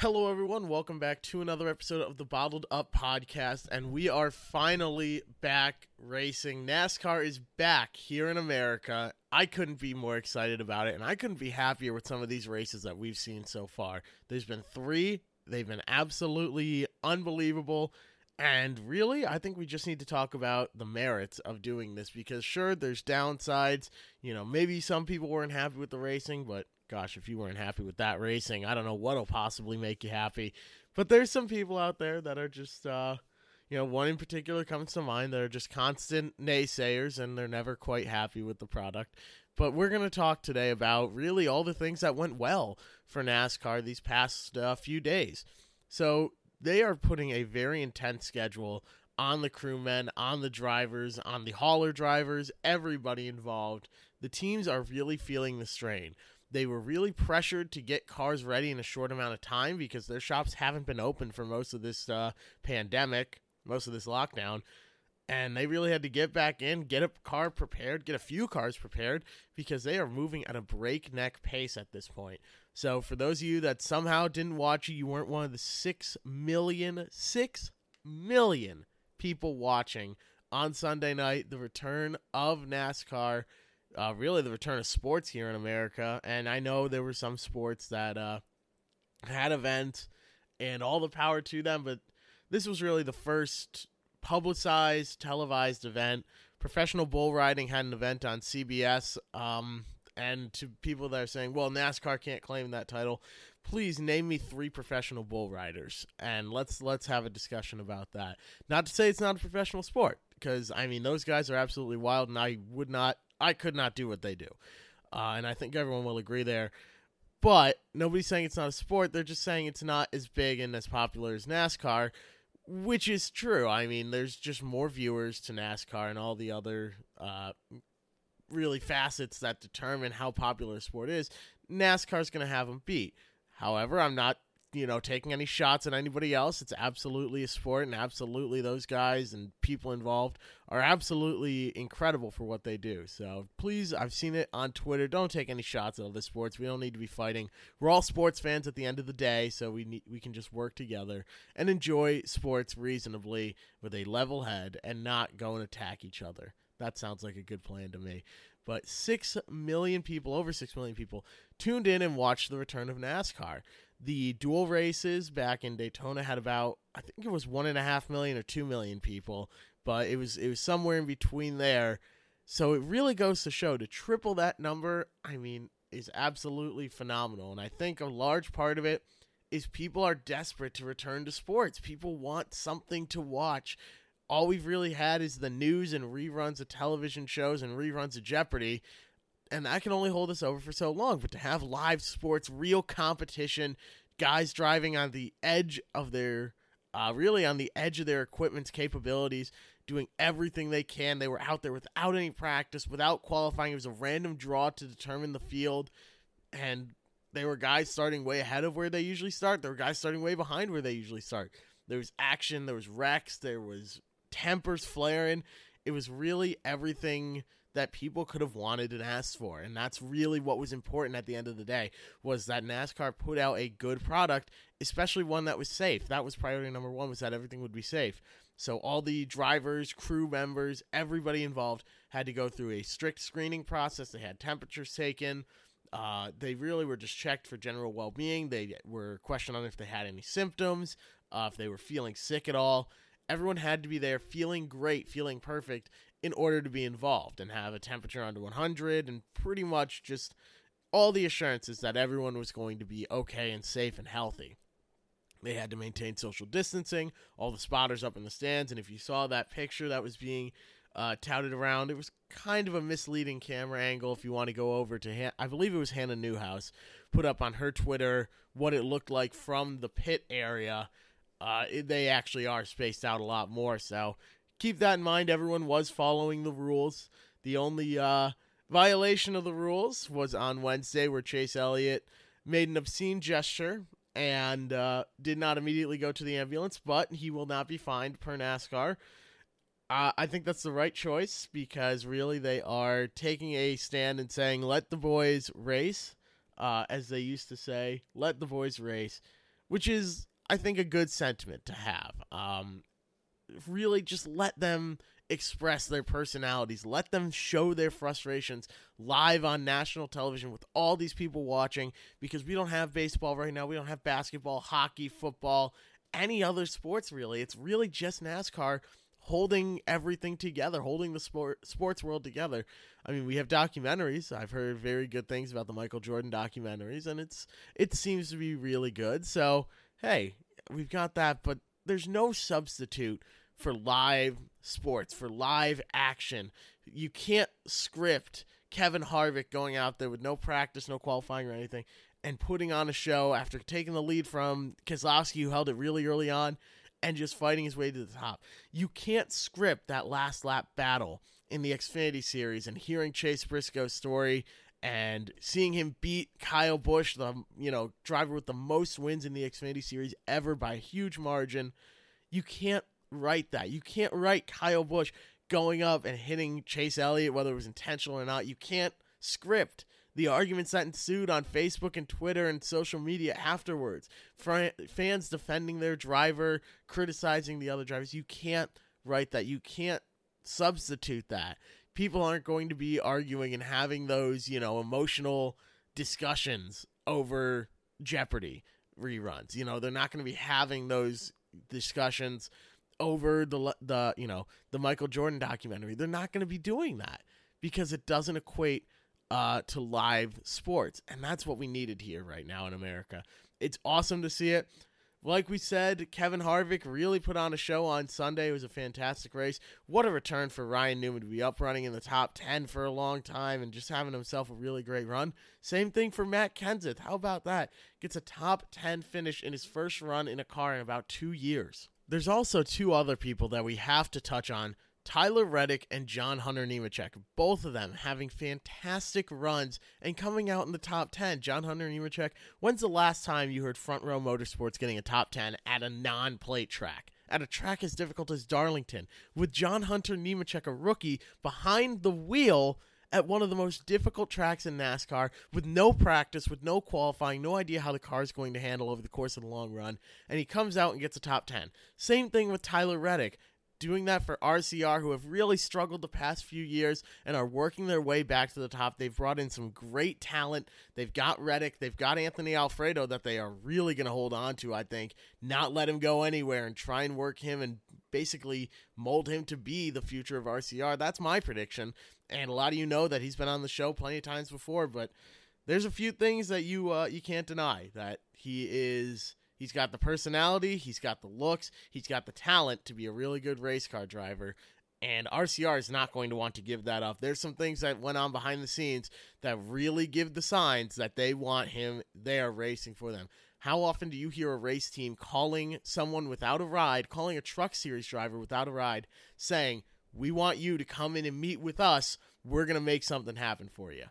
Hello, everyone. Welcome back to another episode of the Bottled Up Podcast. And we are finally back racing. NASCAR is back here in America. I couldn't be more excited about it. And I couldn't be happier with some of these races that we've seen so far. There's been three, they've been absolutely unbelievable. And really, I think we just need to talk about the merits of doing this because, sure, there's downsides. You know, maybe some people weren't happy with the racing, but gosh, if you weren't happy with that racing, I don't know what'll possibly make you happy. But there's some people out there that are just, uh, you know, one in particular comes to mind that are just constant naysayers and they're never quite happy with the product. But we're going to talk today about really all the things that went well for NASCAR these past uh, few days. So they are putting a very intense schedule on the crewmen, on the drivers, on the hauler drivers, everybody involved. The teams are really feeling the strain. They were really pressured to get cars ready in a short amount of time because their shops haven't been open for most of this uh, pandemic, most of this lockdown. And they really had to get back in, get a car prepared, get a few cars prepared because they are moving at a breakneck pace at this point. So, for those of you that somehow didn't watch it, you weren't one of the six million, six million people watching on Sunday night the return of NASCAR uh, really the return of sports here in America. And I know there were some sports that uh, had events and all the power to them, but this was really the first publicized, televised event. Professional bull riding had an event on CBS. Um, and to people that are saying, well, NASCAR can't claim that title, please name me three professional bull riders, and let's let's have a discussion about that. Not to say it's not a professional sport, because I mean those guys are absolutely wild, and I would not I could not do what they do. Uh, and I think everyone will agree there. But nobody's saying it's not a sport. They're just saying it's not as big and as popular as NASCAR, which is true. I mean, there's just more viewers to NASCAR and all the other uh, really facets that determine how popular a sport is. NASCAR's going to have them beat. However, I'm not you know, taking any shots at anybody else. It's absolutely a sport, and absolutely those guys and people involved are absolutely incredible for what they do. So please, I've seen it on Twitter. Don't take any shots at other sports. We don't need to be fighting. We're all sports fans at the end of the day, so we need, we can just work together and enjoy sports reasonably with a level head and not go and attack each other. That sounds like a good plan to me. But 6 million people, over 6 million people, tuned in and watched the return of NASCAR the dual races back in Daytona had about I think it was one and a half million or two million people, but it was it was somewhere in between there. So it really goes to show to triple that number, I mean, is absolutely phenomenal. And I think a large part of it is people are desperate to return to sports. People want something to watch. All we've really had is the news and reruns of television shows and reruns of Jeopardy and that can only hold us over for so long. But to have live sports, real competition, guys driving on the edge of their, uh, really on the edge of their equipment's capabilities, doing everything they can. They were out there without any practice, without qualifying. It was a random draw to determine the field, and they were guys starting way ahead of where they usually start. There were guys starting way behind where they usually start. There was action, there was wrecks, there was tempers flaring. It was really everything that people could have wanted and asked for and that's really what was important at the end of the day was that NASCAR put out a good product especially one that was safe. That was priority number 1 was that everything would be safe. So all the drivers crew members everybody involved had to go through a strict screening process. They had temperatures taken. Uh, they really were just checked for general well-being. They were questioned on if they had any symptoms uh, if they were feeling sick at all everyone had to be there feeling great feeling perfect in order to be involved and have a temperature under 100 and pretty much just all the assurances that everyone was going to be okay and safe and healthy. They had to maintain social distancing, all the spotters up in the stands, and if you saw that picture that was being uh, touted around, it was kind of a misleading camera angle. If you want to go over to, Han- I believe it was Hannah Newhouse, put up on her Twitter what it looked like from the pit area. Uh, they actually are spaced out a lot more, so keep that in mind. Everyone was following the rules. The only uh, violation of the rules was on Wednesday, where Chase Elliott made an obscene gesture and uh, did not immediately go to the ambulance, but he will not be fined per NASCAR. Uh, I think that's the right choice because really they are taking a stand and saying, let the boys race, uh, as they used to say, let the boys race. which is, I think, a good sentiment to have. Um, really, just let them express their personalities, let them show their frustrations live on national television with all these people watching because we don't have baseball right now. We don't have basketball, hockey, football, any other sports really. It's really just NASCAR holding everything together, holding the sport sports world together. I mean, we have documentaries. I've heard very good things about the Michael Jordan documentaries, and it's it seems to be really good. So hey, we've got that, but there's no substitute for live sports, for live action. You can't script Kevin Harvick going out there with no practice, no qualifying or anything, and putting on a show after taking the lead from Keselowski, who held it really early on, and just fighting his way to the top. You can't script that last lap battle in the Xfinity series and hearing Chase Briscoe's story and seeing him beat Kyle Busch, the you know driver with the most wins in the Xfinity series ever by a huge margin. You can't write that. You can't write Kyle Busch going up and hitting Chase Elliott, whether it was intentional or not. You can't script the arguments that ensued on Facebook and Twitter and social media afterwards. fans defending their driver, criticizing the other drivers. You can't write that. You can't substitute that. People aren't going to be arguing and having those, you know, emotional discussions over Jeopardy reruns. You know, they're not going to be having those discussions over the the, you know, the Michael Jordan documentary. They're not going to be doing that because it doesn't equate uh, to live sports. And that's what we needed here right now in America. It's awesome to see it. Like we said, Kevin Harvick really put on a show on Sunday. It was a fantastic race. What a return for Ryan Newman to be up running in the top 10 for a long time and just having himself a really great run. Same thing for Matt Kenseth. How about that? Gets a top 10 finish in his first run in a car in about two years. There's also two other people that we have to touch on Tyler Reddick and John Hunter Nemechek, both of them having fantastic runs and coming out in the top 10. John Hunter Nemechek, when's the last time you heard Front Row Motorsports getting a top 10 at a non plate track? At a track as difficult as Darlington, with John Hunter Nemechek, a rookie, behind the wheel at one of the most difficult tracks in NASCAR with no practice, with no qualifying, no idea how the car is going to handle over the course of the long run, and he comes out and gets a top 10. Same thing with Tyler Reddick doing that for RCR, who have really struggled the past few years and are working their way back to the top. They've brought in some great talent. They've got Reddick, they've got Anthony Alfredo that they are really going to hold on to, I think, not let him go anywhere and try and work him and basically mold him to be the future of RCR. That's my prediction. And a lot of you know that he's been on the show plenty of times before, but there's a few things that you uh, you can't deny that he is He's got the personality, he's got the looks, he's got the talent to be a really good race car driver. And RCR is not going to want to give that up. There's some things that went on behind the scenes that really give the signs that they want him there racing for them. How often do you hear a race team calling someone without a ride, calling a truck series driver without a ride, saying, We want you to come in and meet with us. We're going to make something happen for you?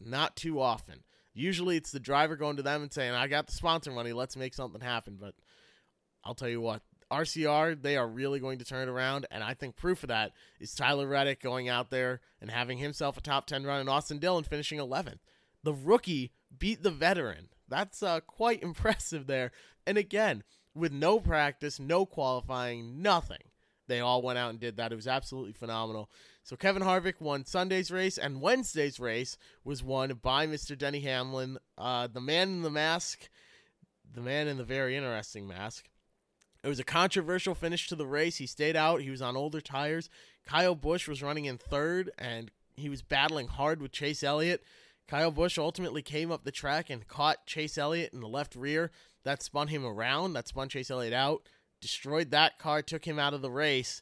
Not too often. Usually it's the driver going to them and saying, I got the sponsor money, let's make something happen. But I'll tell you what, RCR, they are really going to turn it around. And I think proof of that is Tyler Reddick going out there and having himself a top 10 run and Austin Dillon finishing 11th. The rookie beat the veteran. That's uh, quite impressive there. And again, with no practice, no qualifying, nothing. They all went out and did that. It was absolutely phenomenal. So Kevin Harvick won Sunday's race, and Wednesday's race was won by Mr. Denny Hamlin, uh, the man in the mask, the man in the very interesting mask. It was a controversial finish to the race. He stayed out. He was on older tires. Kyle Busch was running in third, and he was battling hard with Chase Elliott. Kyle Busch ultimately came up the track and caught Chase Elliott in the left rear. That spun him around. That spun Chase Elliott out. Destroyed that car, took him out of the race.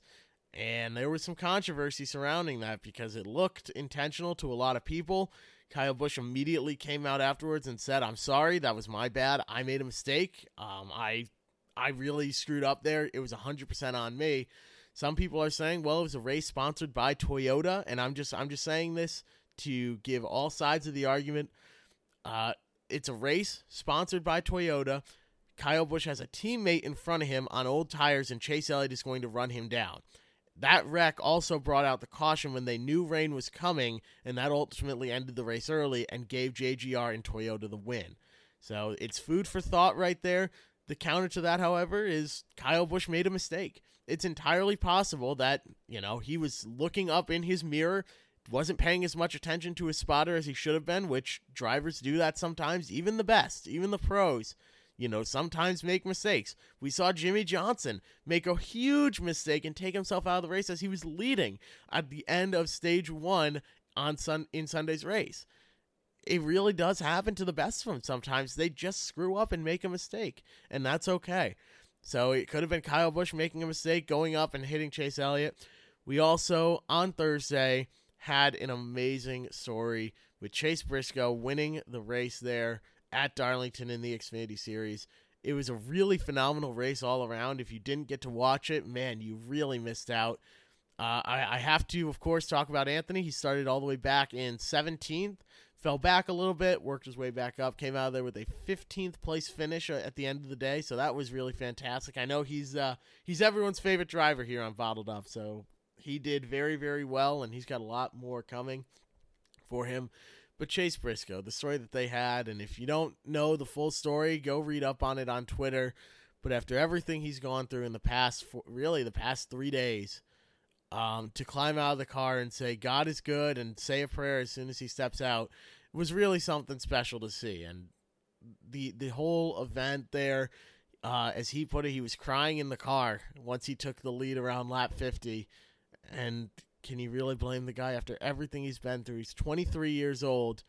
And there was some controversy surrounding that because it looked intentional to a lot of people. Kyle Busch immediately came out afterwards and said, "I'm sorry, that was my bad. I made a mistake. Um, I, I really screwed up there. It was 100% on me." Some people are saying, "Well, it was a race sponsored by Toyota," and I'm just, I'm just saying this to give all sides of the argument. Uh, it's a race sponsored by Toyota. Kyle Busch has a teammate in front of him on old tires, and Chase Elliott is going to run him down. That wreck also brought out the caution when they knew rain was coming, and that ultimately ended the race early and gave JGR and Toyota the win. So it's food for thought right there. The counter to that, however, is Kyle Busch made a mistake. It's entirely possible that, you know, he was looking up in his mirror, wasn't paying as much attention to his spotter as he should have been, which drivers do that sometimes, even the best, even the pros you know, sometimes make mistakes. We saw Jimmie Johnson make a huge mistake and take himself out of the race as he was leading at the end of stage one on sun in Sunday's race. It really does happen to the best of them sometimes. They just screw up and make a mistake, and that's okay. So it could have been Kyle Busch making a mistake, going up and hitting Chase Elliott. We also, on Thursday, had an amazing story with Chase Briscoe winning the race there at Darlington in the Xfinity Series. It was a really phenomenal race all around. If you didn't get to watch it, man, you really missed out. Uh, I, I, have to, of course, talk about Anthony. He started all the way back in 17th, fell back a little bit, worked his way back up, came out of there with a 15th place finish uh, at the end of the day. So that was really fantastic. I know he's uh, he's everyone's favorite driver here on Bottled Up. So he did very very well, and he's got a lot more coming for him. But Chase Briscoe, the story that they had, and if you don't know the full story, go read up on it on Twitter. But after everything he's gone through in the past, really the past three days, um, to climb out of the car and say God is good and say a prayer as soon as he steps out was really something special to see. And the the whole event there, uh, as he put it, he was crying in the car once he took the lead around lap fifty, and can you really blame the guy after everything he's been through? He's 23 years old,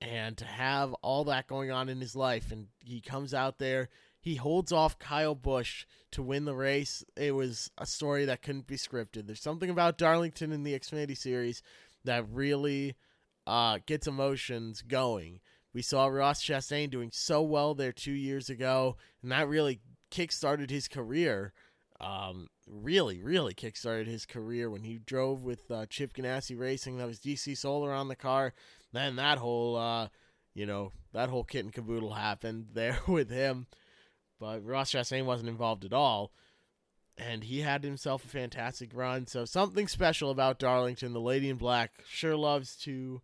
and to have all that going on in his life, and he comes out there, he holds off Kyle Busch to win the race. It was a story that couldn't be scripted. There's something about Darlington in the Xfinity series that really uh, gets emotions going. We saw Ross Chastain doing so well there two years ago, and that really kickstarted his career um, really, really kickstarted his career when he drove with uh, Chip Ganassi Racing. That was DC Solar on the car. Then that whole, uh, you know, that whole kit and caboodle happened there with him. But Ross Chastain wasn't involved at all. And he had himself a fantastic run. So something special about Darlington. The Lady in Black sure loves to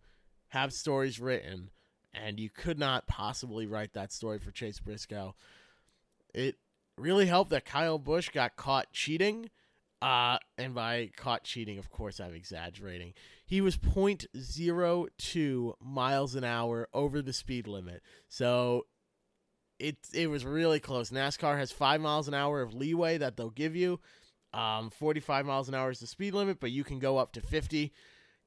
have stories written. And you could not possibly write that story for Chase Briscoe. It really helped that Kyle Busch got caught cheating. Uh, and by caught cheating, of course, I'm exaggerating. He was 0.02 miles an hour over the speed limit. So it it was really close. NASCAR has five miles an hour of leeway that they'll give you. Um, 45 miles an hour is the speed limit, but you can go up to 50.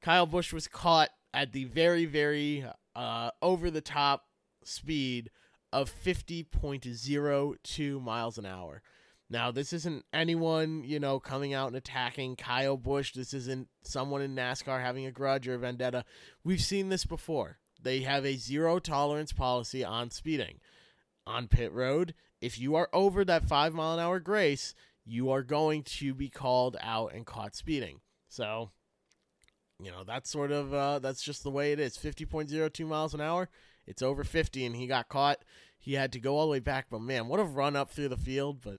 Kyle Busch was caught at the very, very uh, over the top speed of 50.02 miles an hour. Now, this isn't anyone, you know, coming out and attacking Kyle Busch. This isn't someone in NASCAR having a grudge or a vendetta. We've seen this before. They have a zero tolerance policy on speeding. On pit road, if you are over that five mile an hour grace, you are going to be called out and caught speeding. So, you know, that's sort of, uh, that's just the way it is. 50.02 miles an hour it's over 50, and he got caught. He had to go all the way back. But man, what a run up through the field! But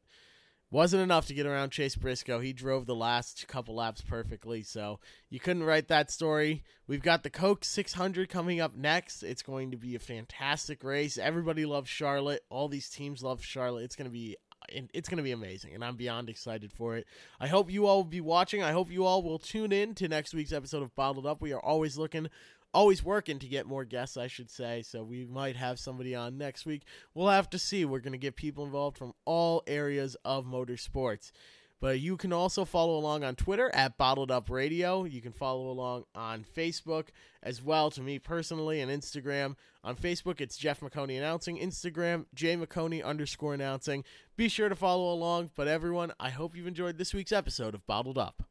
wasn't enough to get around Chase Briscoe. He drove the last couple laps perfectly, so you couldn't write that story. We've got the Coke 600 coming up next. It's going to be a fantastic race. Everybody loves Charlotte. All these teams love Charlotte. It's going to be it's going to be amazing, and I'm beyond excited for it. I hope you all will be watching. I hope you all will tune in to next week's episode of Bottled Up. We are always looking always working to get more guests, I should say. So we might have somebody on next week. We'll have to see. We're going to get people involved from all areas of motorsports. But you can also follow along on Twitter at Bottled Up Radio. You can follow along on Facebook as well to me personally and Instagram. On Facebook, it's Jeff McConey announcing. Instagram, J McConey underscore announcing. Be sure to follow along. But everyone, I hope you've enjoyed this week's episode of Bottled Up.